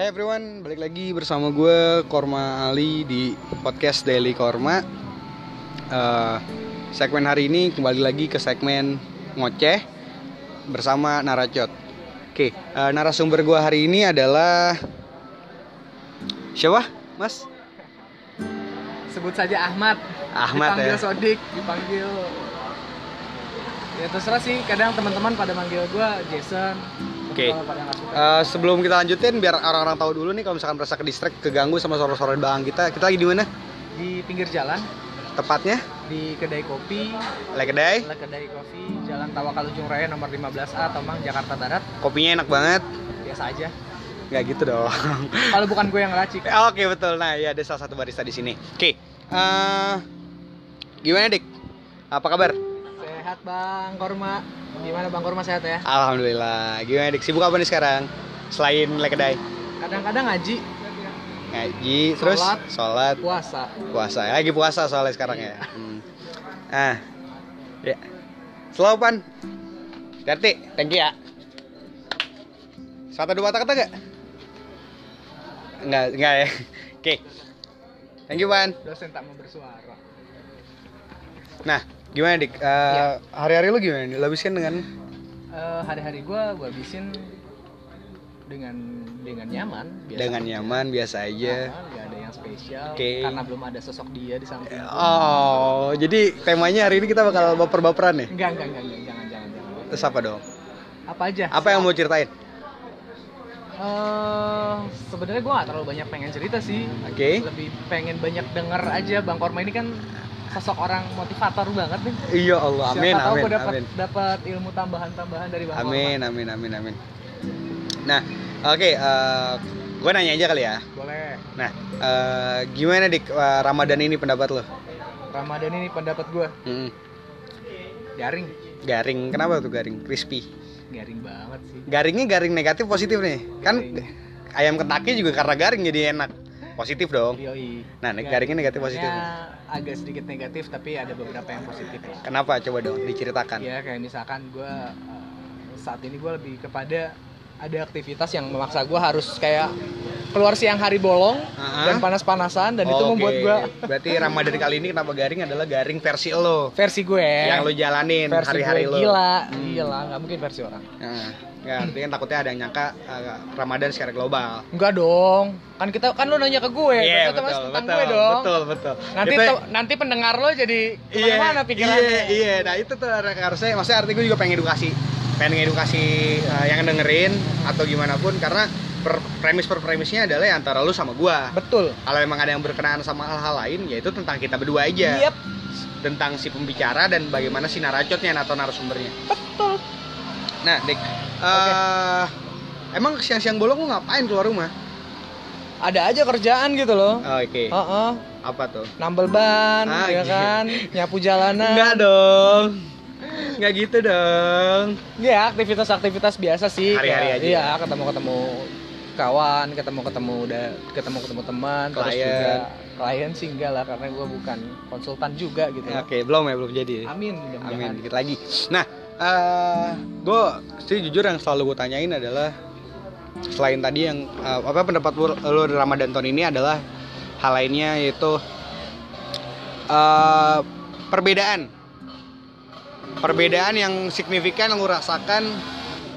Hai everyone, balik lagi bersama gue Korma Ali di podcast Daily Korma. Eh, segmen hari ini kembali lagi ke segmen ngoceh bersama Naracot. Oke, eh, narasumber gue hari ini adalah siapa, Mas? sebut saja Ahmad Ahmad dipanggil ya. Sodik dipanggil ya terserah sih kadang teman-teman pada manggil gua Jason Oke. Nggak suka. Eh, sebelum kita lanjutin, biar orang-orang tahu dulu nih kalau misalkan merasa ke distract, keganggu sama suara-suara belakang kita, kita lagi di mana? di pinggir jalan Tepatnya, di kedai kopi like kedai. adalah kedai kopi Jalan Tawakal Ujung Raya nomor 15A Tomang Jakarta Barat Kopinya enak banget. biasa aja Nggak gitu dong. kalau bukan gue yang racik Oke betul. Nah ya ada salah satu barista di sini. Oke. eh, gimana dik? Apa kabar? sehat bang Korma gimana bang Korma sehat ya Alhamdulillah. Gimana dik? Sibuk apa nih sekarang? Selain like kedai, kadang-kadang ngaji ngaji, terus Sholat. sholat, puasa puasa. Lagi puasa soalnya sekarang ya. Hmm. Ah, ya. Slow pan. Hati, thank you ya. Satu dua kata kata gak? Enggak, enggak ya. Oke. Thank you, Pan. dosen tak mau bersuara Nah, gimana dik? Eh, Ya. Hari-hari lu gimana? Lu habiskan dengan Eh, hari-hari gue gue habisin dengan dengan nyaman biasa dengan aja. nyaman biasa aja. Nyaman, nggak ada yang spesial Oke. karena belum ada sosok dia di samping. Oh, jadi temanya hari ini kita bakal baper-baperan nih. enggak enggak enggak, enggak jangan jangan jangan Terus apa dong? apa aja Apa yang mau ceritain? Eh, sebenarnya gue gak terlalu banyak pengen cerita sih Oke. lebih pengen banyak denger aja bang Korma ini kan sosok orang motivator banget nih Iya Allah, amin, Siapa tahu amin, gue dapat ilmu tambahan-tambahan dari bang Amin, amin, amin, amin. Nah, oke, gue nanya aja kali ya. Boleh Nah, eh, gimana dik eh, Ramadan ini pendapat lo? Ramadan ini pendapat gue Mm, garing garing, kenapa tuh garing? Crispy. garing banget sih Garingnya garing negatif positif nih. Kan Garing. ayam ketaki juga karena garing jadi enak. Positif dong. Yoi. Nah, ne- garingnya negatif positif. agak sedikit negatif tapi ada beberapa yang positif lah. Kenapa? Coba dong diceritakan. Ya kayak misalkan gue saat ini gue lebih kepada ada aktivitas yang memaksa gue harus kayak keluar siang hari bolong Ah. dan panas-panasan dan itu Oke. membuat gue Berarti Ramadan kali ini kenapa garing adalah garing versi lo versi gue yang lo jalanin versi hari-hari lo. gila Hmm. gila nggak mungkin versi orang Nah, ya, artinya takutnya ada yang nyangka uh, Ramadan secara global. enggak dong kan kita kan lo nanya ke gue Iya, berarti otomatis betul, tentang betul, gue dong betul, betul. nanti Itu- nanti pendengar lo jadi iya, ke mana-mana pikirannya Iya, iya. Nah itu tuh harusnya, maksudnya artinya gue juga pengen edukasi, pengen edukasi uh, yang dengerin atau gimana pun karena per premis per premisnya adalah ya antara lu sama gua. betul Kalau emang ada yang berkenaan sama hal-hal lain, ya itu tentang kita berdua aja. Yep, Tentang si pembicara dan bagaimana si naracotnya atau narasumbernya. betul Nah, Dik, uh, emang siang-siang bolong lu ngapain keluar rumah? ada aja kerjaan gitu loh Oh, Oke. Heeh. Apa tuh? nambel ban Ah, ya gitu. kan nyapu jalanan Enggak dong. Enggak gitu dong. ya aktivitas-aktivitas biasa sih Hari-hari aja iya ya? ketemu ketemu kawan ketemu ketemu udah ketemu ketemu teman terus Klien. juga klien sih enggak lah karena gue bukan konsultan juga gitu Oke, belum ya, belum jadi. amin. Amin, dikit lagi. Nah, eh gue sih jujur yang selalu gue tanyain adalah selain tadi yang eh, apa pendapat lu, lu di Ramadan tahun ini adalah hal lainnya yaitu eh perbedaan. Perbedaan yang signifikan yang lu rasakan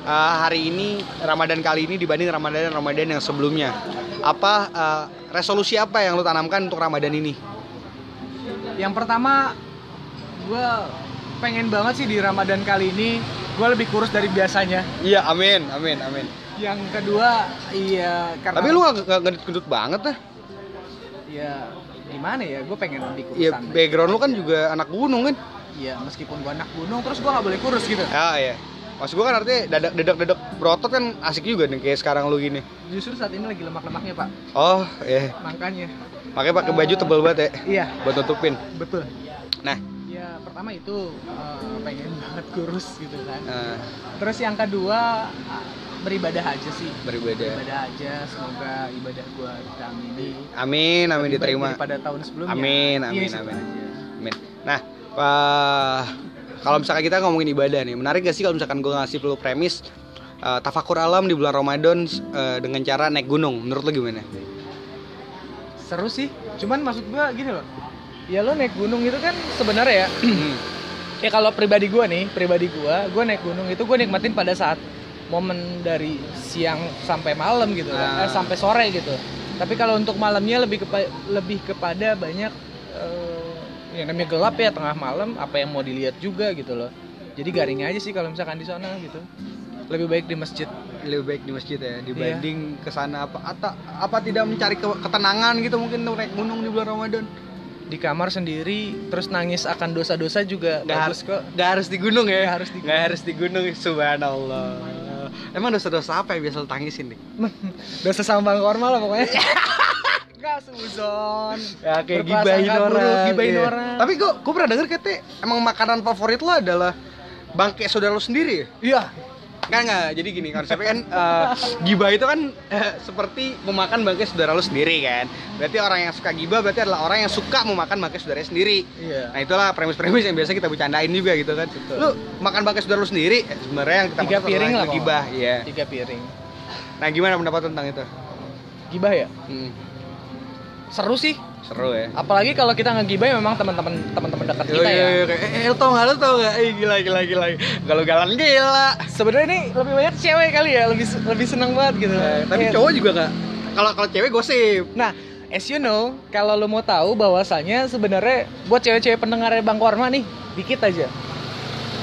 eh, hari ini Ramadan kali ini dibanding Ramadan Ramadan yang sebelumnya. Apa eh, resolusi apa yang lu tanamkan untuk Ramadan ini? Yang pertama gue pengen banget sih di ramadan kali ini. Gue lebih kurus dari biasanya. Iya amin amin amin. Yang kedua iya karena tapi lu gak, gak gendut-gendut banget lah ya gimana ya? Gue pengen lebih ya kurusan. background lu kan juga anak gunung kan? Iya, meskipun gua anak gunung, terus gua nggak boleh kurus gitu. ya iya. Maksud gua kan artinya dadak dadak dadak berotot kan asik juga nih kayak sekarang lu gini. Justru saat ini lagi lemak-lemaknya pak, oh iya. Makanya. makanya pakai baju tebel banget ya Iya, buat tutupin betul. nah Ya pertama itu eh, pengen banget kurus gitu kan. eh, Terus yang kedua ah, beribadah aja sih. berbeda Beribadah aja, semoga ibadah gua tahun ini amin amin lebih diterima daripada tahun sebelumnya. Amin, Iya, amin, itu amin. aja. amin nah eh, kalau misalkan kita ngomongin ibadah nih menarik gak sih kalau misalkan gue ngasih lu premis eh, tafakur alam di bulan Ramadan eh, dengan cara naik gunung. Menurut lo gimana? seru sih cuman maksud gua gini loh ya lo naik gunung itu kan sebenarnya ya. Ya kalau pribadi gua nih pribadi gua gua naik gunung itu gua nikmatin pada saat momen dari siang sampai malam gitu Ah. eh, sampai sore gitu. Tapi kalau untuk malamnya lebih kepa- lebih kepada banyak eh, yang namanya gelap ya tengah malam apa yang mau dilihat juga gitu loh. Jadi garing aja sih kalau misalkan di sana gitu. Lebih baik di masjid. Lebih baik di masjid ya dibanding ke sana. Apa atau apa tidak mencari ke- ketenangan gitu mungkin untuk naik gunung di bulan Ramadan. Di kamar sendiri terus nangis akan dosa-dosa juga Nggak bagus kok Gak harus di gunung ya. Nggak harus di Nggak harus di gunung. Subhanallah. Emang dosa-dosa apa yang biasa lo tangisin nih? dosa sama bang korma lah pokoknya Gak suzon Ya kayak gibahin orang. gibahin iya. orang. Tapi gue gue pernah denger katanya emang makanan favorit lo adalah bangke saudara lo sendiri ya? iya Kan nggak, jadi gini konsepnya kan eh, gibah itu kan eh, seperti memakan bangke saudara lo sendiri kan. Berarti orang yang suka gibah berarti adalah orang yang suka memakan bangke saudaranya sendiri. iya Nah itulah premis-premis yang biasa kita bercandain juga gitu kan. Betul. Lu makan bangke saudara lu sendiri, eh, sebenarnya yang kita Tiga piring lah, gibah, iya. tiga piring Nah gimana pendapat tentang itu? gibah ya Hmm, seru sih seru ya. apalagi kalau kita ngegibah ya memang teman-teman teman-teman dekat kita ya. kayak, eh, lu tau gak, lu tau gak? Eh, gila, gila, gila. Kalau galan gila. Sebenarnya ini lebih banyak cewek kali ya lebih lebih seneng banget gitu. Eh, Tapi cowok juga gak Kalau kalau cewek gosip. Nah as you know kalau lo mau tahu bahwasanya sebenarnya buat cewek-cewek pendengar bang korma nih dikit aja.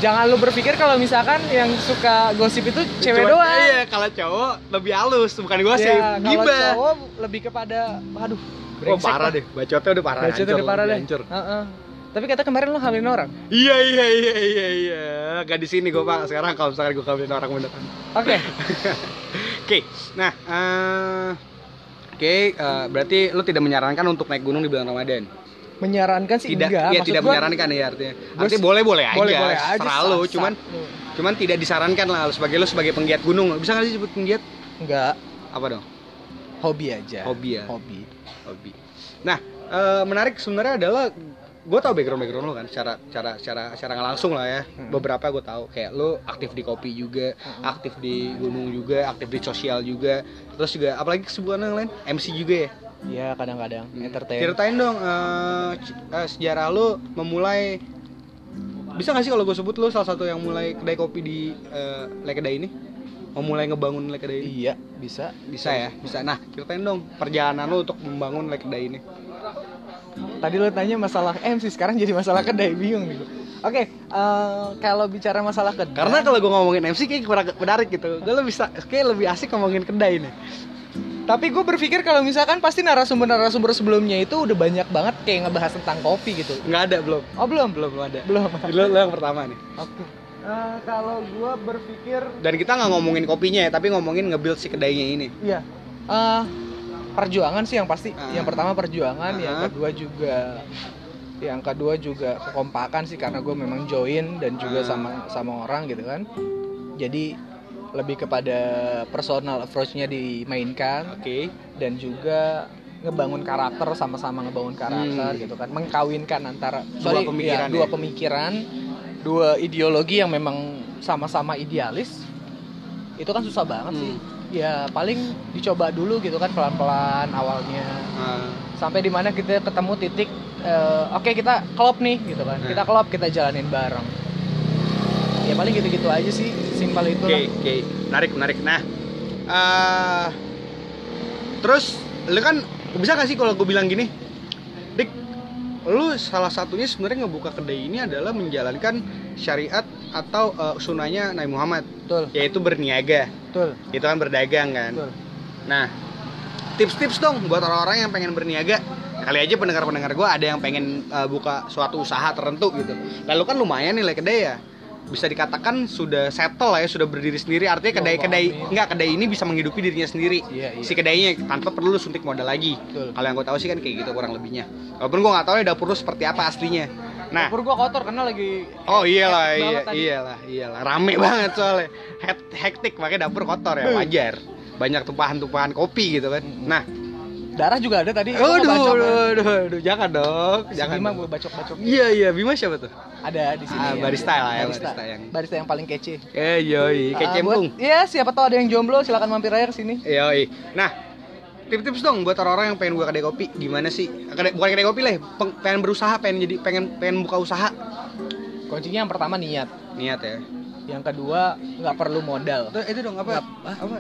Jangan lu berpikir kalau misalkan yang suka gosip itu cewek Cuma- doang. Iya, kalau cowok lebih halus, bukan gosip. Ya, kalau cowok lebih kepada aduh Wah brengsek parah lah. deh, bacotnya udah parah Bacot udah parah deh. hancur. Heeh. Tapi kata kemarin lo hamilin orang. Iya, iya, iya, iya, iya Gak di sini gue pak, sekarang kalau misalkan gue kawin orang beneran Oke. Oke, nah, eh, oke, eh, berarti lu tidak menyarankan untuk naik gunung di bulan Ramadan? Menyarankan sih Tidak, enggak. iya tidak gua, menyarankan ya artinya. Artinya boleh-boleh aja, Boleh-boleh aja. terlalu, sah-sah. cuman cuman tidak disarankan lah sebagai lu sebagai penggiat gunung. Bisa nggak sih sebut penggiat? enggak Apa dong? Hobi aja. Hobi ya. Hobi. Hobi. Nah, eh, menarik sebenarnya adalah gue tau background background lo kan secara cara cara secara nggak langsung lah ya Hmm. beberapa gue tahu kayak lo aktif di kopi juga aktif di gunung juga aktif di sosial juga terus juga apalagi kesibukan yang lain MC juga ya Ya kadang-kadang Hmm. entertain. Ceritain dong c- eh, sejarah lu memulai bisa gak sih kalau gue sebut lu salah satu yang mulai kedai kopi di Le Kedai ini? Memulai ngebangun Le Kedai ini? Iya, bisa. Bisa ya, bisa. Nah, ceritain dong perjalanan lu untuk membangun Kedai ini. Tadi lo tanya masalah MC, sekarang jadi masalah kedai, bingung nih. gua. Oke, eh, kalau bicara masalah kedai. Karena kalau gue ngomongin MC kayak kurang menarik gitu. Gue lebih bisa kayak lebih asik ngomongin kedai nih. Tapi gue berpikir kalau misalkan pasti narasumber-narasumber sebelumnya itu udah banyak banget kayak ngebahas tentang kopi gitu. Nggak ada belum? Oh belum? Belum belum ada. Belum. Lu, lu yang pertama nih. Oke. Eh, kalau gue berpikir Dan kita nggak ngomongin kopinya ya, tapi ngomongin nge-build si kedainya ini. Iya. Eh, perjuangan sih yang pasti. Ah. Yang pertama perjuangan, yang Ah. kedua juga yang kedua juga kekompakan sih karena gue memang join dan juga Ah. sama sama orang gitu kan. Jadi lebih kepada personal approach-nya dimainkan Oke. dan juga ngebangun karakter sama-sama ngebangun karakter Hmm. gitu kan mengkawinkan antara Dua sorry, pemikiran ya, dua ya. pemikiran dua ideologi yang memang sama-sama idealis itu kan susah banget sih Hmm. ya paling dicoba dulu gitu kan pelan-pelan awalnya Ah. sampai di mana kita ketemu titik eh, oke kita klop nih gitu kan Nah. kita klop kita jalanin bareng ya paling gitu-gitu aja sih simpel itu Oke, lah oke. Menarik, menarik. Nah, eh terus lu kan bisa gak sih kalau gue bilang gini? Lu salah satunya sebenarnya ngebuka kedai ini adalah menjalankan syariat atau eh, sunnahnya Nabi Muhammad, betul yaitu berniaga. betul Itu kan berdagang kan. betul Nah, tips-tips dong buat orang-orang yang pengen berniaga. Kali aja pendengar-pendengar gue ada yang pengen eh, buka suatu usaha tertentu gitu. Lalu kan lumayan nih kedai ya. Bisa dikatakan sudah settle lah ya, sudah berdiri sendiri. Artinya Ya kedai-kedai enggak kedai ini bisa menghidupi dirinya sendiri. Iya, iya. Si kedainya tanpa perlu suntik modal lagi. Kalau yang gue tahu sih kan kayak gitu kurang lebihnya. Walaupun gue nggak tahu ya dapur lu seperti apa aslinya. Nah, dapur gua kotor karena lagi Oh iyalah, iya, iyalah, iyalah. Rame banget soalnya. Hektik makanya dapur kotor ya, Beuh. wajar. Banyak tumpahan-tumpahan kopi gitu kan. Mm-mm. Nah, darah juga ada tadi. Aduh, aduh, ya. aduh, aduh, jangan dong, Si jangan. Bima gue bacok-bacok. Iya iya, Bima siapa tuh? Ada di sini. Ah, ya. barista lah ya, barista. barista yang- barista yang paling kece. Eh yoi, Ah, cempung. buat- Iya, siapa tahu ada yang jomblo silakan mampir aja ke sini. Yoi. Nah, tips-tips dong buat orang-orang yang pengen buka kedai kopi, gimana sih? Kedai, bukan kedai kopi lah, peng- pengen berusaha, pengen jadi pengen pengen buka usaha. Kuncinya yang pertama niat. Niat ya. Yang kedua nggak perlu modal. Tuh, itu dong apa? Ah. Apa?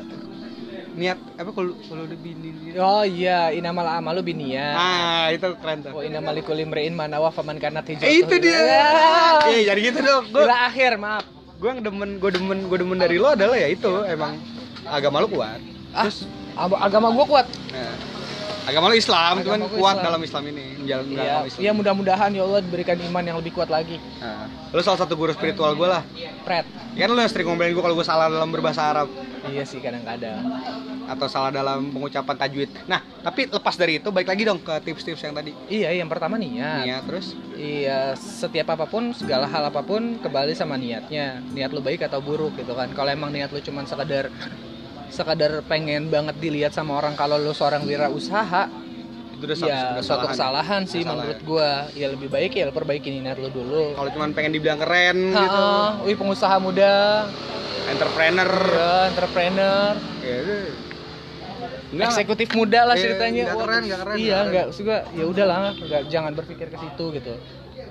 Niat apa kalau kalau udah bini Oh iya, inamal amalu biniyat. Ah, itu keren tuh. Wa inamal likulli imri'in ma nawa faman kanat. Eh, itu dia. Ya. Eh, jadi gitu dong. Gue Bila akhir, maaf. gue demen gue demen gue demen dari lo adalah ya itu emang agama lo kuat. Ah, ag- agama gua kuat. Nah, agama lo Islam, Agama cuman kuat Islam. dalam Islam ini, menjalankan Iya, agama Islam. iya mudah-mudahan ya Allah diberikan iman yang lebih kuat lagi. Nah, lo salah satu guru spiritual gue lah. Fred. Kan lo yang sering ngomelin gue kalau gue salah dalam berbahasa Arab Iya sih kadang-kadang. atau salah dalam pengucapan tajwid. Nah, tapi lepas dari itu balik lagi dong ke tips-tips yang tadi. Iya, yang pertama niat. Niat terus Iya, setiap apa pun, segala hal apa pun kembali sama niatnya. Niat lu baik atau buruk gitu kan. Kalau emang niat lu cuman sekadar sekadar pengen banget dilihat sama orang kalau lu seorang wirausaha, itu udah ya suatu kesalahan. kesalahan sih Kesalahan. menurut gua. Ya lebih baik ya lu perbaiki niat lu dulu. Kalau cuman pengen dibilang keren gitu, Ha, wih pengusaha muda, entrepreneur. ya, entrepreneur, Ya. Enggak, eksekutif muda lah Iya, ceritanya. Wah, keren, nggak keren, Iya, nggak enggak juga ya udahlah, nggak jangan berpikir ke situ gitu.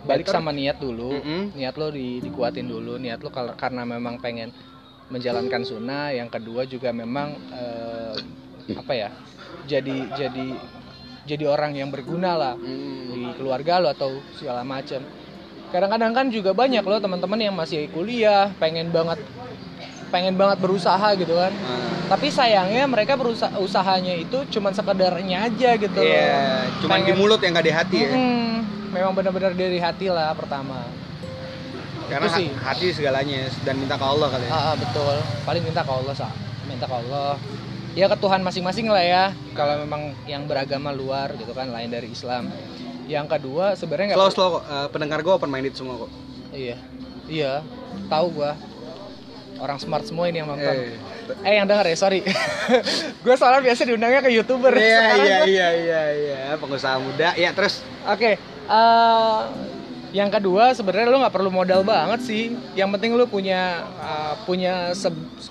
Balik Better. sama niat dulu. Mm-mm. Niat lo di, dikuatin dulu, niat lo karena memang pengen menjalankan sunnah, yang kedua juga memang eh, apa ya? Jadi jadi jadi orang yang berguna lah Hmm. di keluarga lo atau segala macam. Kadang-kadang kan juga banyak loh teman-teman yang masih kuliah, pengen banget pengen banget berusaha gitu kan Ah. tapi sayangnya mereka berusaha usahanya itu cuman sekedarnya aja gitu Iya, cuman di Pengen- mulut yang gak di hati ya. Mm-mm. memang benar-benar dari hati lah pertama Karena Itu sih. ha- hati segalanya dan minta ke Allah kali ya. ah, ah, betul paling minta ke Allah sa minta ke Allah ya ke Tuhan masing-masing lah ya kalau memang yang beragama luar gitu kan lain dari Islam yang kedua sebenarnya nggak Slow slow. Eh, pendengar gue open minded semua kok. iya iya tahu gua orang smart semua ini yang nonton Eh. eh, yang denger ya sorry gue soalnya biasa diundangnya ke youtuber Iya iya iya iya iya pengusaha muda. Ya terus Oke, eh, yang kedua sebenarnya lu nggak perlu modal banget sih. Yang penting lu punya eh, punya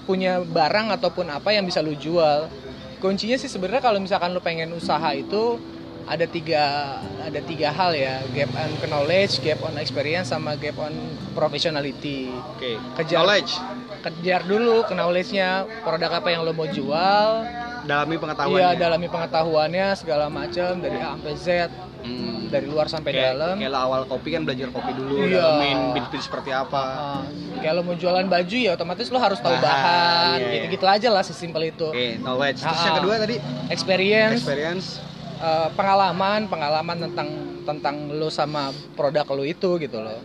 punya barang ataupun apa yang bisa lu jual. Kuncinya sih sebenarnya kalau misalkan lu pengen usaha itu ada tiga ada tiga hal ya, gap on knowledge, gap on experience, sama gap on professionality. oke. Kejar. Knowledge, Kejar dulu knowledge-nya, produk apa yang lo mau jual, dalami pengetahuannya. iya dalami pengetahuannya segala macam dari A sampai Z, Hmm. dari luar sampai Kayak, dalam. kayak lo awal kopi kan belajar kopi dulu, Iya. dalamin bit-bit seperti apa. Ah, kayak lo mau jualan baju ya otomatis lo harus tahu Bahan, bahan, iya. gitu-gitu aja lah sesimpel itu. Oke, knowledge. Terus Ah, yang ah. kedua tadi Experience, experience. Eh, pengalaman, pengalaman tentang tentang lo sama produk lo itu gitu loh.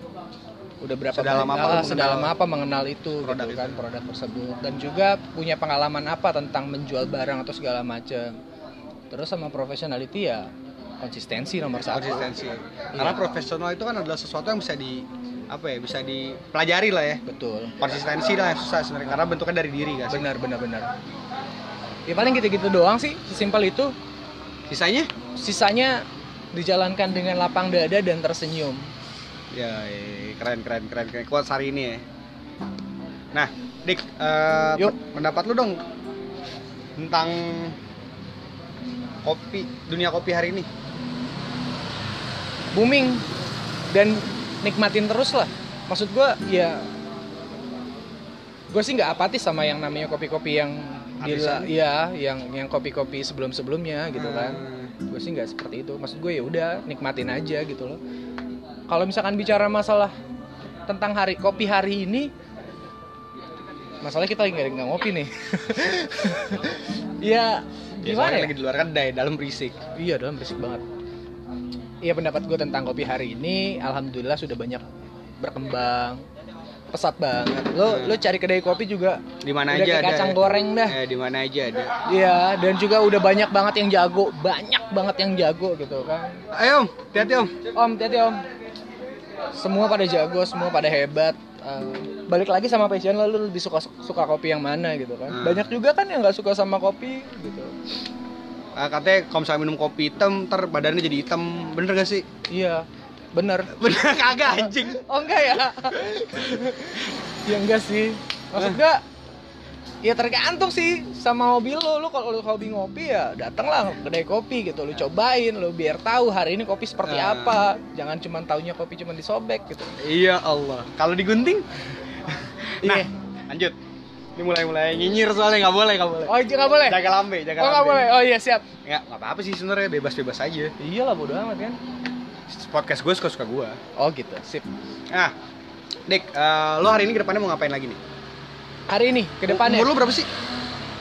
Udah berapa Sedalam apa ah, sedalam mengenal apa mengenal itu produk gitu itu. kan produk tersebut dan juga punya pengalaman apa tentang menjual barang atau segala macam. Terus sama professionality ya konsistensi nomor satu. konsistensi. Karena profesional itu kan adalah sesuatu yang bisa di apa ya bisa dipelajari lah ya. Betul. Konsistensi lah yang susah sebenarnya karena bentuknya dari diri kan. Benar benar benar. Ya paling gitu-gitu doang sih, sesimpel itu. Sisanya? Sisanya dijalankan dengan lapang dada dan tersenyum. Ya, eh, keren keren keren keren. Kuat hari ini ya. Nah, Dik, eh, Yuk. pendapat lu dong tentang kopi dunia kopi hari ini. Booming dan nikmatin terus lah. Maksud gua ya gue sih nggak apatis sama yang namanya kopi-kopi yang gila, Artisan? ya, yang yang kopi-kopi sebelum-sebelumnya gitu kan. Hmm. Gue sih nggak seperti itu. Maksud gue ya udah nikmatin aja gitu loh. Kalau misalkan bicara masalah tentang hari kopi hari ini, masalah kita nggak nggak ngopi nih. ya Ya, gimana soalnya ya? lagi di luar kedai, dalam berisik. Iya dalam berisik banget. Iya pendapat gue tentang kopi hari ini, alhamdulillah sudah banyak berkembang, pesat banget. Lo Hmm. lo cari kedai kopi juga Di mana aja ada. kacang ya. goreng dah. Eh, di mana aja ada. Iya dan juga udah banyak banget yang jago, banyak banget yang jago gitu kan. Ayo, Om, hati-hati Om. Om, hati om. Semua pada jago, semua pada hebat. Eh, balik lagi sama passion lo, lo lebih suka suka kopi yang mana gitu kan? Hmm. Banyak juga kan yang nggak suka sama kopi gitu. eh, katanya kalau misalnya minum kopi hitam ntar badannya jadi hitam bener gak sih Iya, bener. bener kagak anjing Oh enggak ya? ya enggak sih. Maksud gua ya tergantung sih sama hobi lo. Lo kalau lo hobi ngopi ya datanglah ke kedai kopi gitu. Lo cobain, lo biar tahu hari ini kopi seperti Nah. apa. Jangan cuma taunya kopi cuma disobek gitu. iya Allah kalau digunting nah Iya. lanjut ini mulai mulai nyinyir soalnya nggak boleh nggak boleh Oh, nggak boleh. jaga lambe jaga Oh, lambe nggak boleh. Oh iya, siap. nggak nggak apa apa sih sebenarnya bebas bebas aja Iyalah bodo amat kan. Podcast gue suka suka gue Oh gitu, sip. nah Dik, eh, lo hari ini ke depannya mau ngapain lagi nih? Hari ini ke depannya. Umur lo berapa sih?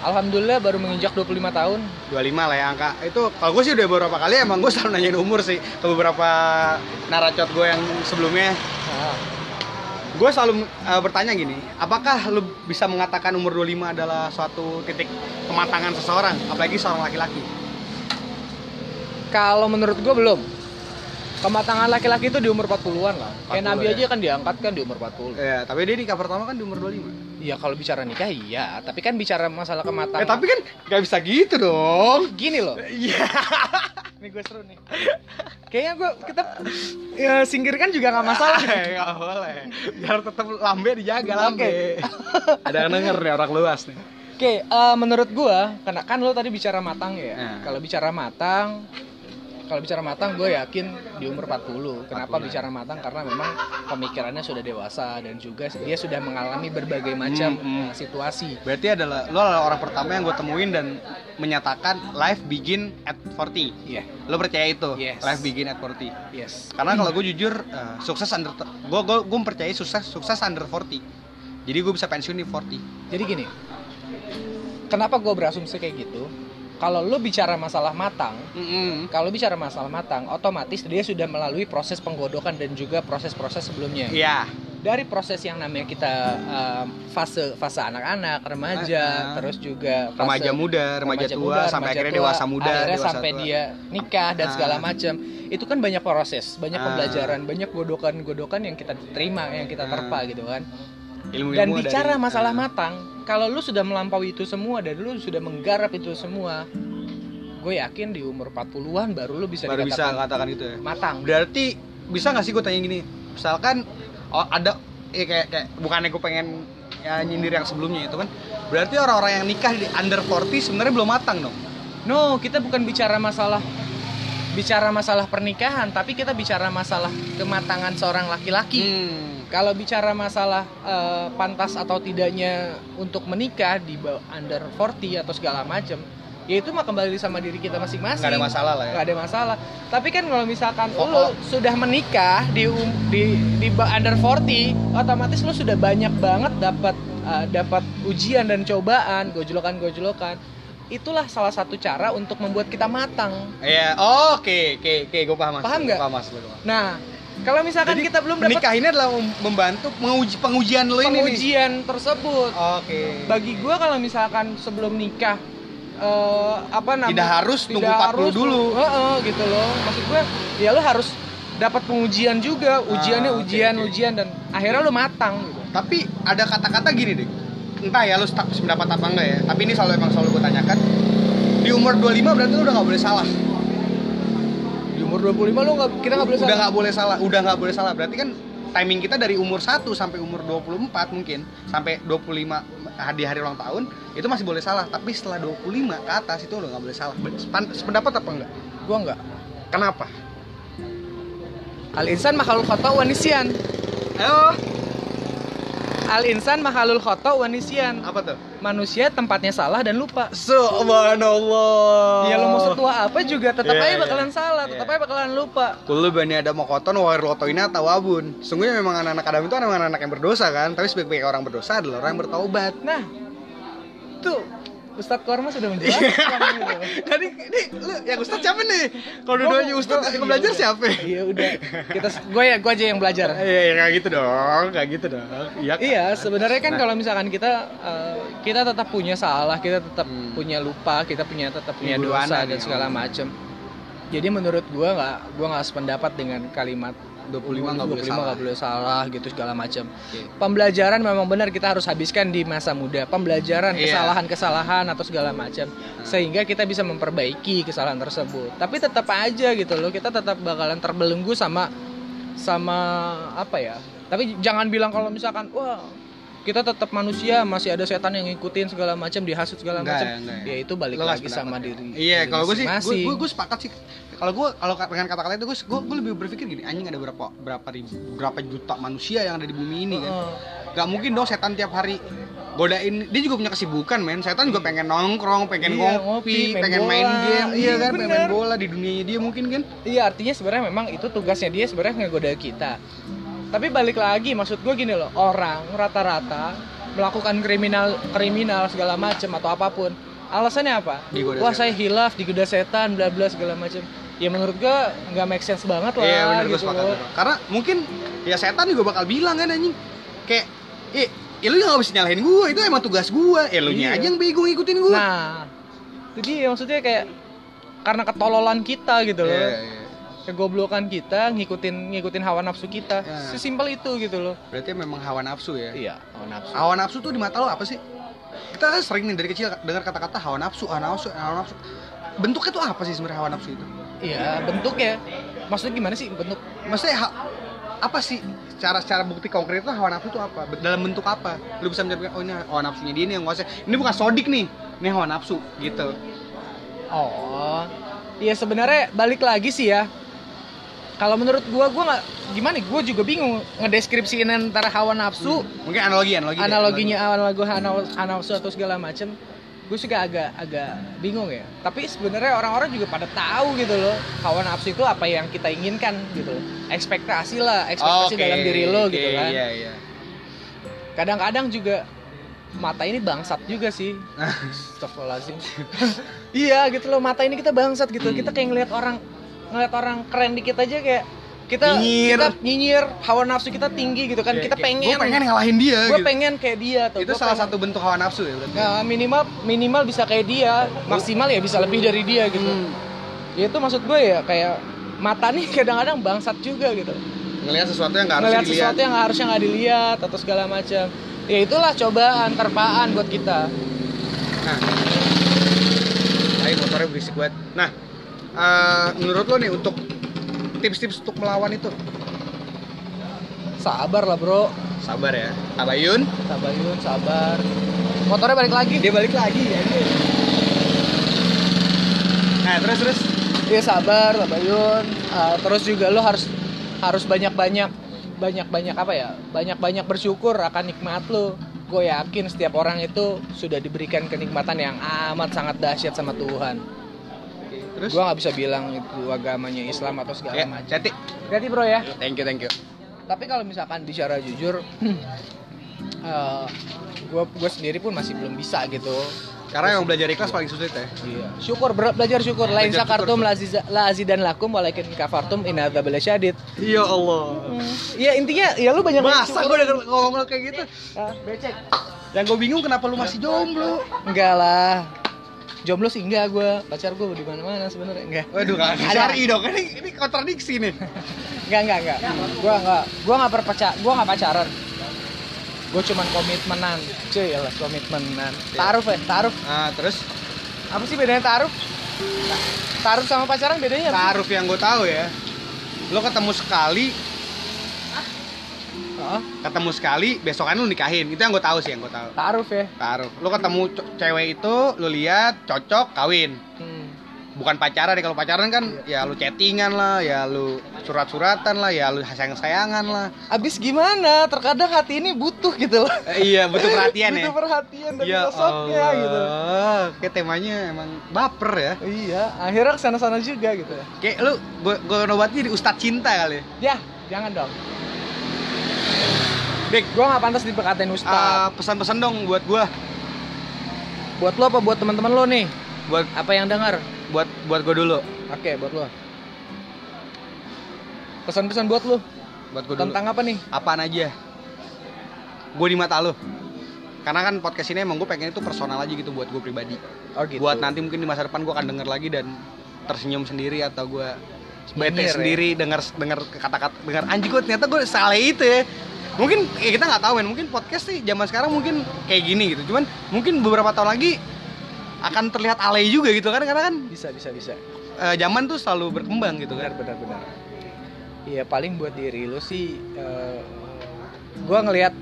Alhamdulillah baru menginjak 25 tahun. 25 lah ya angka Itu kalau gue sih udah beberapa kali emang gue selalu nanyain umur sih Ke beberapa naracot gue yang sebelumnya Nah, Gue selalu eh, bertanya gini Apakah lo bisa mengatakan umur 25 adalah suatu titik kematangan seseorang Apalagi seorang laki-laki kalau menurut gue belum. Kematangan laki-laki itu di umur 40-an lah. 40 Kayak Nabi ya. aja kan diangkat kan di umur 40. Ya, tapi dia di cover pertama kan di umur 25 Iya kalau bicara nikah iya, tapi kan bicara masalah kematangan. Eh tapi kan gak bisa gitu dong gini loh. Iya Ini gue seru nih. Kayaknya gue kita ya, singkirkan juga nggak masalah. Gak boleh Biar tetap lambe dijaga lambe. Ada yang denger nih orang luas nih Oke, eh, menurut gua, karena kan lo tadi bicara matang ya. Nah. Kalau bicara matang, kalau bicara matang, gue yakin di umur 40. Kenapa 40. bicara matang? Karena memang pemikirannya sudah dewasa dan juga dia sudah mengalami berbagai macam Hmm, hmm. eh, situasi. Berarti adalah lo adalah orang pertama yang gue temuin dan menyatakan life begin at 40. Iya, Lo percaya itu? Yes. Life begin at 40. yes. Karena kalau gue jujur eh, sukses under gue gue gue percaya sukses sukses under 40. Jadi gue bisa pensiun di 40. Jadi gini, kenapa gue berasumsi kayak gitu? Kalau lo bicara masalah matang, kalau bicara masalah matang, otomatis dia sudah melalui proses penggodokan dan juga proses-proses sebelumnya. Iya. dari proses yang namanya kita um, fase fase anak-anak, remaja, Ah. terus juga fase Remaja muda, remaja, tua, muda, sampai remaja akhirnya tua, dewasa muda, akhirnya dewasa sampai tua. dia nikah dan Ah. segala macam. Itu kan banyak proses, banyak Ah. pembelajaran, banyak godokan-godokan yang kita terima, yang kita Ah. terpa gitu kan. Ilmu-ilmu Dan dari- bicara masalah ah. matang, kalau lu sudah melampaui itu semua dan lu sudah menggarap itu semua, gue yakin di umur 40-an baru lu bisa baru bisa katakan gitu ya. matang. Berarti bisa nggak sih gue tanya gini? Misalkan oh, ada eh, kayak kayak bukannya gue pengen ya, nyindir yang sebelumnya itu kan. Berarti orang-orang yang nikah di under 40 sebenarnya belum matang dong. No, kita bukan bicara masalah bicara masalah pernikahan, tapi kita bicara masalah kematangan seorang laki-laki. Hmm. Kalau bicara masalah eh, pantas atau tidaknya untuk menikah di under 40 atau segala macam, ya itu mah kembali sama diri kita masing-masing. Nggak ada masalah lah ya. Nggak ada masalah. Tapi kan kalau misalkan Oh, lo sudah menikah di um- di di under 40, otomatis lo sudah banyak banget dapat eh, dapat ujian dan cobaan, gojlokan-gojlokan. Itulah salah satu cara untuk membuat kita matang. Iya, oh, oke, oke, oke, gue paham mas. Paham nggak? Paham mas. Nah, kalau misalkan Jadi, kita belum dapat Menikah ini adalah mem- membantu menguji pengujian lo ini nih. pengujian tersebut, Oke. bagi gua kalau misalkan sebelum nikah eh, apa namanya Tidak harus nunggu 40 dulu. Heeh, gitu loh maksud gua ya lo harus dapat pengujian juga ujiannya Ah, oke, ujian oke. ujian dan akhirnya lo matang gitu Tapi ada kata-kata gini deh. Entah ya lu tak pendapat apa enggak ya. Tapi ini selalu emang selalu gue tanyakan. Di umur 25 berarti lu udah nggak boleh salah. Umur 25 lo nggak kita nggak boleh udah nggak boleh salah. Udah nggak boleh salah. Berarti kan timing kita dari umur 1 sampai umur 24 mungkin sampai 25 di hari ulang tahun itu masih boleh salah. Tapi setelah 25 ke atas itu udah nggak boleh salah. Sependapat apa enggak? gua nggak Kenapa? al insan makhluk khata wa nisyan Oh, al insan makhluk khata wa nisyan apa tuh? Manusia tempatnya salah dan lupa Subhanallah. Ya lo mau setua apa juga tetap Iya, aja iya. bakalan salah, tetap Iya. aja bakalan lupa. Kullu bani Adam koton wa rotoina tawabun. Sungguhnya memang anak-anak Adam itu memang anak yang berdosa kan, tapi sebaik-baik orang berdosa adalah orang yang bertaubat. Nah, tuh Ustadz Korma sudah menjelaskan gitu. Jadi ini lu yang Ustaz siapa nih? Kalau dua-duanya Ustaz gua- yang iya, belajar udah. siapa? Iya udah, kita gue ya gue aja yang belajar. Iya, ya, kayak gitu dong, kayak gitu dong. Iya. Iya, sebenarnya kan Nah. kalau misalkan kita eh, kita tetap punya salah, kita tetap Hmm. punya lupa, kita punya tetap punya Ibu dosa dan segala macem. Jadi menurut gua nggak gua nggak sependapat dengan kalimat 25 nggak boleh 25 salah. boleh salah gitu segala macam. Oke. Pembelajaran memang benar kita harus habiskan di masa muda. Pembelajaran Iya. kesalahan-kesalahan atau segala macam sehingga kita bisa memperbaiki kesalahan tersebut. Tapi tetap aja gitu loh, kita tetap bakalan terbelenggu sama sama apa ya? Tapi jangan bilang kalau misalkan wah kita tetap manusia masih ada setan yang ngikutin segala macam dihasut segala macam. ya, ya. Ya itu balik Lelas lagi sama ya. diri. Iya, kalau gue sih, gue, gue sepakat sih. Kalau gue, kalau dengan kata-kata itu, gue, gue, gue lebih berpikir gini, anjing ada berapa, berapa ribu, berapa juta manusia yang ada di bumi ini kan? Gak mungkin dong setan tiap hari godain. Dia juga punya kesibukan, men. Setan juga pengen nongkrong, pengen Iya, ngopi, ngopi, main pengen main game, iya Iya, kan, pengen main bener. bola di dunianya dia mungkin kan? Iya artinya sebenarnya memang itu tugasnya dia sebenarnya ngegoda kita. Tapi balik lagi maksud gue gini loh orang rata-rata melakukan kriminal kriminal segala macam atau apa pun alasannya apa? Digoda Wah setan. saya hilaf digoda setan bla bla segala macam. Ya menurut gue nggak make sense banget lah Iya bener gue gitu sepakat. loh. Karena mungkin ya setan juga bakal bilang kan anjing kayak eh ya lu gak bisa nyalahin gue itu emang tugas gue ya lu Iya. aja yang bego ngikutin gue Nah dia maksudnya kayak karena ketololan kita gitu loh. Iya, iya. Kegoblokan kita ngikutin ngikutin hawa nafsu kita. Iya. Sesimpel itu gitu loh. berarti memang hawa nafsu ya Iya, hawa nafsu. hawa nafsu tuh di mata lo apa sih kita kan sering nih dari kecil dengar kata-kata hawa nafsu hawa nafsu hawa nafsu bentuknya tuh apa sih sebenarnya hawa nafsu itu Iya, bentuknya. Maksudnya gimana sih bentuk? maksudnya ha- apa sih cara cara bukti konkret itu hawa nafsu itu apa dalam bentuk apa lu bisa menjawab oh ini hawa nafsunya dia ini yang nguasai ini bukan sodik nih ini hawa nafsu gitu Oh, iya sebenarnya balik lagi sih ya. Kalau menurut gua, gua nggak gimana? ya, Gua juga bingung ngedeskripsiin antara hawa nafsu, mungkin analogi analogi deh, analoginya analogi hawa hawa nafsu atau segala macem. Gue juga agak agak bingung ya. Tapi sebenarnya orang-orang juga pada tahu gitu loh, hawa nafsu itu apa yang kita inginkan gitu loh. Ekspektasi lah, ekspektasi Oke, dalam diri lo gitu oke, kan. iya iya Kadang-kadang juga mata ini bangsat juga sih. Astagfirullahaladzim Iya gitu loh mata ini kita bangsat gitu. Hmm. Kita kayak ngeliat orang ngeliat orang keren dikit aja kayak kita Nyinyir. kita nyinyir hawa nafsu kita tinggi gitu kan. kita pengen gue pengen ngalahin dia gue gitu. pengen kayak dia tuh. itu Gua salah pengen- satu bentuk hawa nafsu ya berarti Nah, minimal minimal bisa kayak dia, maksimal ya bisa lebih dari dia gitu. Hmm. Ya itu maksud gue ya kayak mata nih kadang-kadang bangsat juga gitu. ngelihat sesuatu yang nggak harus dilihat sesuatu yang harusnya nggak dilihat atau segala macam. Ya itulah cobaan terpaan buat kita. Nah, Ayo motornya berisik banget. Nah, eh, menurut lo nih untuk tips-tips untuk melawan itu Sabar lah bro, sabar ya. Tabayun. sabar Yun, sabar. Motornya balik lagi. Dia balik lagi ya. Nah terus terus. Iya sabar, Tabayun. Ah, terus juga lo harus harus banyak-banyak banyak-banyak apa ya? Banyak-banyak bersyukur akan nikmat lo. Gue yakin setiap orang itu sudah diberikan kenikmatan yang amat sangat dahsyat sama Tuhan. Terus. Gue nggak bisa bilang itu agamanya Islam atau segala Ya, macam. Cati. Berarti bro ya. Thank you thank you. Tapi kalau misalkan bicara jujur, eh gue gue sendiri pun masih belum bisa gitu. Karena yang belajar ikhlas paling sulit ya. Iya. Syukur ber- belajar syukur. Lain Belajar sakartum syukur. la aziza- la azidan lakum walakin kafartum in adzabal syadid. Ya Allah. Iya intinya ya lu banyak Masa gue denger ngomong kayak gitu? Ah, becek. Yang gue bingung kenapa lu masih jomblo? Enggak lah. Jomblo sih enggak gue. Pacar gue di mana-mana sebenarnya enggak. Waduh, gak Ada. cari dong. Ini ini kontradiksi nih. Enggak enggak enggak. Gua enggak gua enggak berpacar, gua enggak pacaran. Gue cuman komitmenan. Cuy, ya komitmenan. Taruh ya, taruh. Nah, terus Apa sih bedanya taruh? Taruh sama pacaran bedanya apa? taruh yang gue tahu ya. Lo ketemu sekali, Ketemu sekali, besokan lu nikahin. Itu yang gue tahu sih, yang gue tahu. taruh ya. Taruh. Lo ketemu cewek itu, lo lihat cocok, kawin. Hmm. Bukan pacaran ya. Kalau pacaran kan ya lu chattingan lah, ya lu surat-suratan lah, ya lu sayang-sayangan lah. Abis gimana? Terkadang hati ini butuh gitu loh. Eh, iya, butuh perhatian ya. butuh perhatian dari Ya sosoknya gitu. Kayak temanya emang baper ya. Iya, akhirnya ke sana-sana juga gitu. Kayak lu gue gue nobatnya di Ustadz Cinta kali. Ya, jangan dong. Dik, Gua nggak pantas diperkatain ustaz. ah, pesan-pesan dong buat gua, buat lo apa buat teman-teman lo nih? buat Apa yang dengar? buat buat gua dulu, Oke, buat lo. Pesan-pesan buat lo buat gua dulu. tentang apa nih? apaan aja? Gue di mata lu. Karena kan podcast ini emang gue pengen itu personal aja gitu buat gue pribadi. Oh gitu. Buat nanti mungkin di masa depan gue akan denger lagi dan tersenyum sendiri atau gue bete ya. sendiri dengar dengar kata-kata dengar anjing gue ternyata gue salah itu ya mungkin ya kita nggak tahu men. Mungkin podcast sih zaman sekarang mungkin kayak gini gitu. Cuman mungkin beberapa tahun lagi akan terlihat alay juga gitu kan karena kan bisa bisa bisa. Eh, zaman tuh selalu berkembang gitu kan. Benar benar benar. Iya paling buat diri lu sih eh, gua ngelihat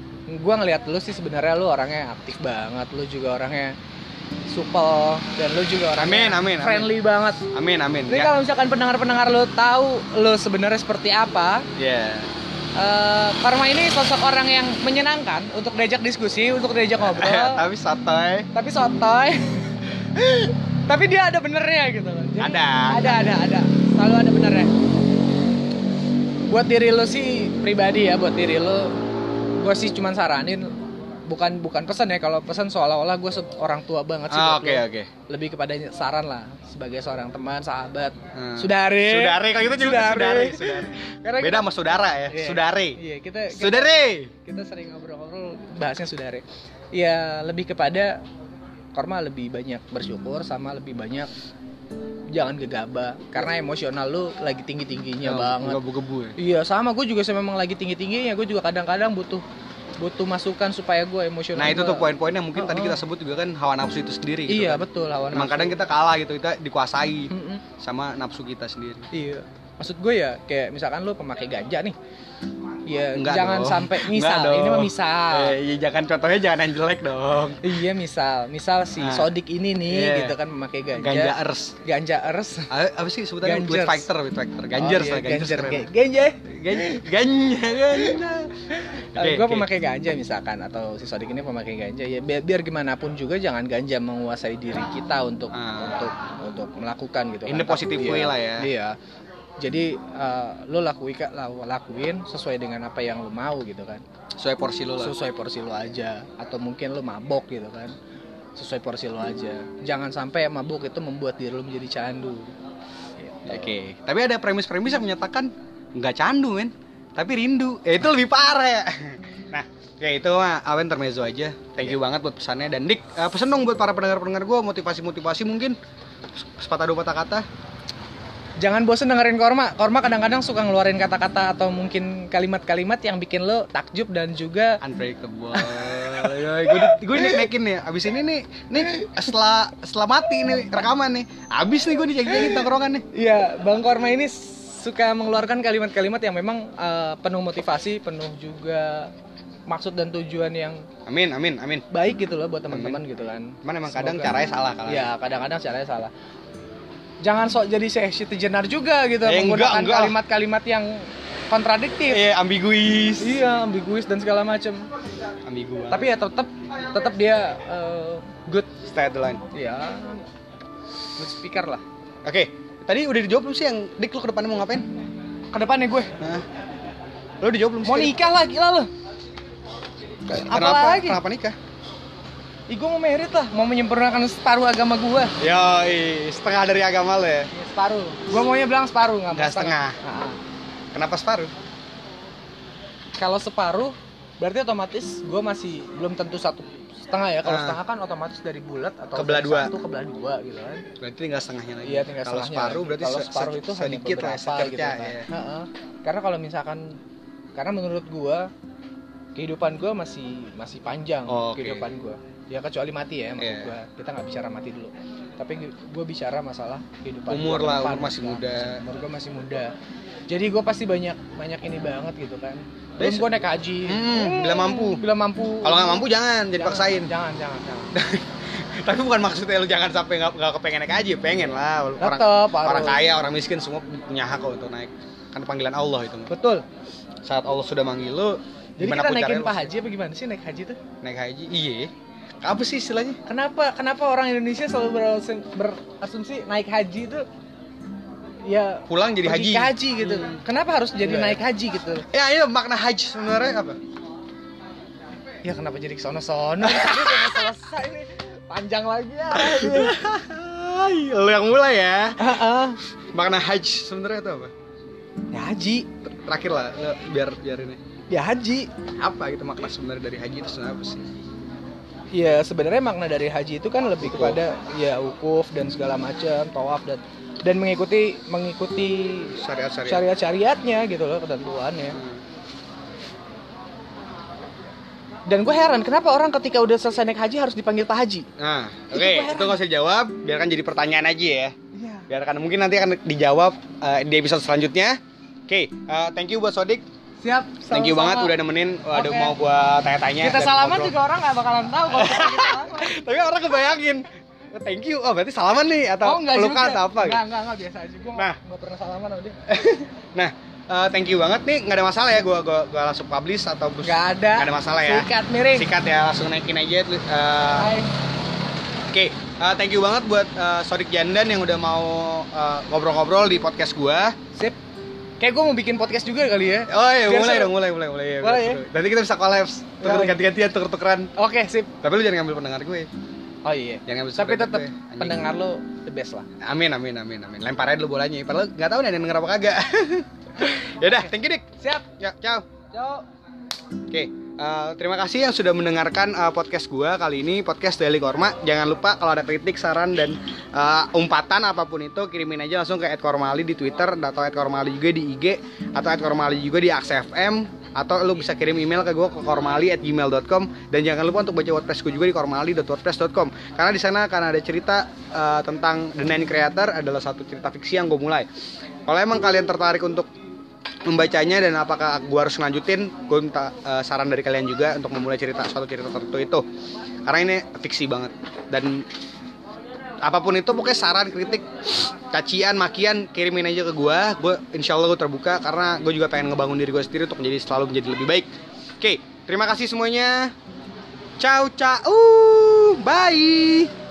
gua ngelihat lu sih sebenarnya lu orangnya aktif banget lu juga orangnya supel dan lu juga orangnya Amin, amin, amin. friendly banget. Amin amin jadi ya. kalau misalkan pendengar-pendengar lu tahu lu sebenarnya seperti apa ya eh, Karma ini sosok orang yang menyenangkan untuk diajak diskusi untuk diajak ngobrol. tapi sotoy tapi sotoy tapi dia ada benernya gitu loh. Jadi, Ada. ada ada ada. Selalu ada benernya. Buat diri lo sih pribadi ya buat diri lo gue sih cuman saranin bukan bukan pesan ya kalau pesan seolah-olah gue orang tua banget sih Ah, oke lo. oke lebih kepada saran lah sebagai seorang teman sahabat Hmm. sudari Sudare kalau gitu juga Sudare. sudare. Karena Beda kita- sama saudara ya, Iya. sudare. iya kita, kita Sudare. kita sering ngobrol-ngobrol bahasnya sudari ya lebih kepada korma lebih banyak bersyukur sama lebih banyak jangan gegabah karena emosional lu lagi tinggi tingginya banget Gebu-gebu ya. iya sama gue juga sih memang lagi tinggi tingginya gue juga kadang-kadang butuh butuh masukan supaya gue emosional Nah itu gua- tuh poin-poin yang mungkin Oh, tadi kita sebut juga kan hawa nafsu itu sendiri. gitu iya kan. betul Emang nafsu. kadang kita kalah gitu, kita dikuasai Mm-mm. sama nafsu kita sendiri. iya maksud gue ya kayak misalkan lu pemakai ganja nih ya Enggak jangan dong. sampai Enggak misal ini dong. mah misal Eh, iya, jangan contohnya jangan yang jelek dong. Iya misal, misal si Nah. Sodik ini nih Iya. gitu kan memakai ganja. Ganjaers. Ganjaers. Ah, Apa sih sebutannya? With factor, with factor. Ganjers Oh, iya, lah, ganjers. Ganja. Ganja, ganja, ganja. Oke, gue oke. pemakai ganja misalkan atau si Sodik ini pemakai ganja ya biar, biar gimana pun juga jangan ganja menguasai diri kita untuk Ah. untuk untuk melakukan gitu In the positive Iya, way lah ya. Iya. Jadi eh, lo lakuin lakuin sesuai dengan apa yang lo mau gitu kan. Sesuai porsi lo lah. Sesuai porsi lo aja atau mungkin lo mabok gitu kan. Sesuai porsi lo aja. Jangan sampai mabuk itu membuat diri lo menjadi candu. Gitu. Oke, tapi ada premis-premis yang menyatakan nggak candu men, tapi rindu. Ya itu lebih parah ya. Nah, ya itu mah awen termezo aja. Thank you banget buat pesannya dan Dik, eh, pesan dong buat para pendengar-pendengar gue motivasi-motivasi mungkin sepatah dua patah kata. Jangan bosen dengerin Korma. Korma kadang-kadang suka ngeluarin kata-kata atau mungkin kalimat-kalimat yang bikin lo takjub dan juga Unbreakable. gue gue nih naikin nih. Abis ini nih, nih setelah setelah mati nih rekaman nih. Abis nih gue dicek-cekin tongkrongan nih. Iya, Bang Korma ini suka mengeluarkan kalimat-kalimat yang memang eh, penuh motivasi, penuh juga maksud dan tujuan yang Amin, amin, amin. baik gitu loh buat teman-teman gitu kan. Cuman emang kadang caranya salah kalau. Iya, kadang-kadang caranya salah. Jangan sok jadi seksi jenar juga gitu Eh, menggunakan kalimat-kalimat yang kontradiktif. Iya, ambiguis. Iya, ambiguous dan segala macem. Ambigu. Tapi ya tetap tetap dia eh, good stay the line. ya good speaker lah. Oke, tadi udah dijawab belum sih yang Dik lu ke depannya mau ngapain? Ke depannya gue Nah. Lu dijawab belum sih? mau nikah lah gila lo. Kenapa, Apalagi? Kenapa nikah? Ih, gue mau merit lah, mau menyempurnakan separuh agama gue. Yo, setengah dari agama lo ya. Ya, separuh. Gue maunya bilang separuh, nggak Nggak setengah. Nah, Kenapa separuh? kalau separuh, berarti otomatis gue masih belum tentu satu setengah ya. Kalau Ah. setengah kan otomatis dari bulat atau Kebelah dua. satu kebelah dua gitu kan. Berarti tinggal setengahnya lagi. Iya tinggal Kalau setengahnya separuh berarti kalau se- separuh se- itu hanya sedikit lah, beberapa secerca gitu kan. ya. Heeh. Karena kalau misalkan karena menurut gua kehidupan gua masih masih panjang Oh, oke. kehidupan gua. Ya kecuali mati ya maksud Iya. gua. Kita nggak bicara mati dulu. Tapi gua bicara masalah kehidupan Umur lah, umur masih kan. muda. Umur gua masih muda. Jadi gua pasti banyak banyak ini banget gitu kan. Belum Terus- gua naik haji. Hmm, bila mampu. Bila mampu. Kalau nggak mampu jangan, jangan Jangan, paksain. Jangan, jangan, jangan. Tapi bukan maksudnya lu jangan sampai nggak kepengen naik aja, pengen lah. Orang Tetep, orang kaya, orang miskin semua punya hak kok untuk naik. Kan panggilan Allah itu. Betul. Saat Allah sudah manggil lu, Jadi gimana kita naikin Pak Haji apa gimana sih naik haji tuh? naik haji. Iya. Apa sih istilahnya? Kenapa kenapa orang Indonesia selalu berasum- berasumsi naik haji itu ya Pulang jadi haji. haji gitu. Hmm. Kenapa harus jadi Iya. naik haji gitu? Ya, iya makna haji sebenarnya apa? Ya kenapa jadi ke sono-sono? Selesai nih. Panjang lagi ya. Lu yang mulai ya. Heeh. Makna haji sebenarnya itu apa? ya haji. Ter- Terakhir lah, biar biar ini. Ya haji. Apa gitu makna sebenarnya dari haji itu sebenarnya apa sih? Ya sebenarnya makna dari haji itu kan lebih kepada ya wukuf dan segala macam tawaf dan dan mengikuti mengikuti Syariat-syariat. syariat-syariatnya gitu loh ketentuannya dan gue heran kenapa orang ketika udah selesai naik haji harus dipanggil pak haji Nah, oke, heran. itu nggak usah dijawab, biarkan jadi pertanyaan aja ya. iya Biarkan mungkin nanti akan dijawab uh, di episode selanjutnya. Oke, uh, thank you buat Sodik. Siap Thank you banget udah nemenin. Waduh, Oke. mau gua tanya-tanya. kita salaman ngobrol. juga orang nggak bakalan tahu kalau kita salaman. Tapi orang kebayangin. Thank you. Oh, berarti salaman nih atau oh pelukan atau apa gitu. enggak enggak enggak biasa aja gue Nah. nggak pernah salaman sama dia Nah, uh, thank you banget nih. Nggak ada masalah ya gua gua, gua langsung publish atau terus nggak ada ada masalah ya. sikat miring Sikat ya, langsung naikin aja. Uh. Oke, uh, thank you banget buat uh, Sodik Jandan yang udah mau uh, ngobrol-ngobrol di podcast gua. sip kayak gue mau bikin podcast juga kali ya Oh iya, Biar mulai seru. dong, mulai, mulai, mulai. Ya, Boleh ya? Nanti kita bisa collabs, tuker Boleh. ganti-gantian, tuker-tukeran. oke sip Tapi lu jangan ngambil pendengar gue. oh iya Jangan ngambil tapi tetap pendengar lo the best lah Amin, amin, amin, amin. Lempar aja dulu bolanya. Padahal nggak tahu nih denger apa kagak. Yaudah, thank you Dik. siap Ya, ciao. ciao Oke, eh, terima kasih yang sudah mendengarkan eh, podcast gua kali ini podcast Daily Korma. Jangan lupa kalau ada kritik, saran dan eh, umpatan apa pun itu kirimin aja langsung ke @kormali di Twitter atau @kormali juga di IG atau @kormali juga di AXFM atau lu bisa kirim email ke gua ke kormali@gmail.com dan jangan lupa untuk baca WordPress gue juga di kormali.wordpress.com karena di sana akan ada cerita eh, tentang The Nine Creator adalah satu cerita fiksi yang gue mulai. Kalau emang kalian tertarik untuk membacanya dan apakah gue harus lanjutin gue minta eh, saran dari kalian juga untuk memulai cerita suatu cerita tertentu itu. Karena ini fiksi banget. Dan apa pun itu pokoknya saran kritik cacian makian kirimin aja ke gue gue insya Allah gue terbuka karena gue juga pengen ngebangun diri gue sendiri untuk menjadi selalu menjadi lebih baik. Oke terima kasih semuanya. Ciao ciao. Bye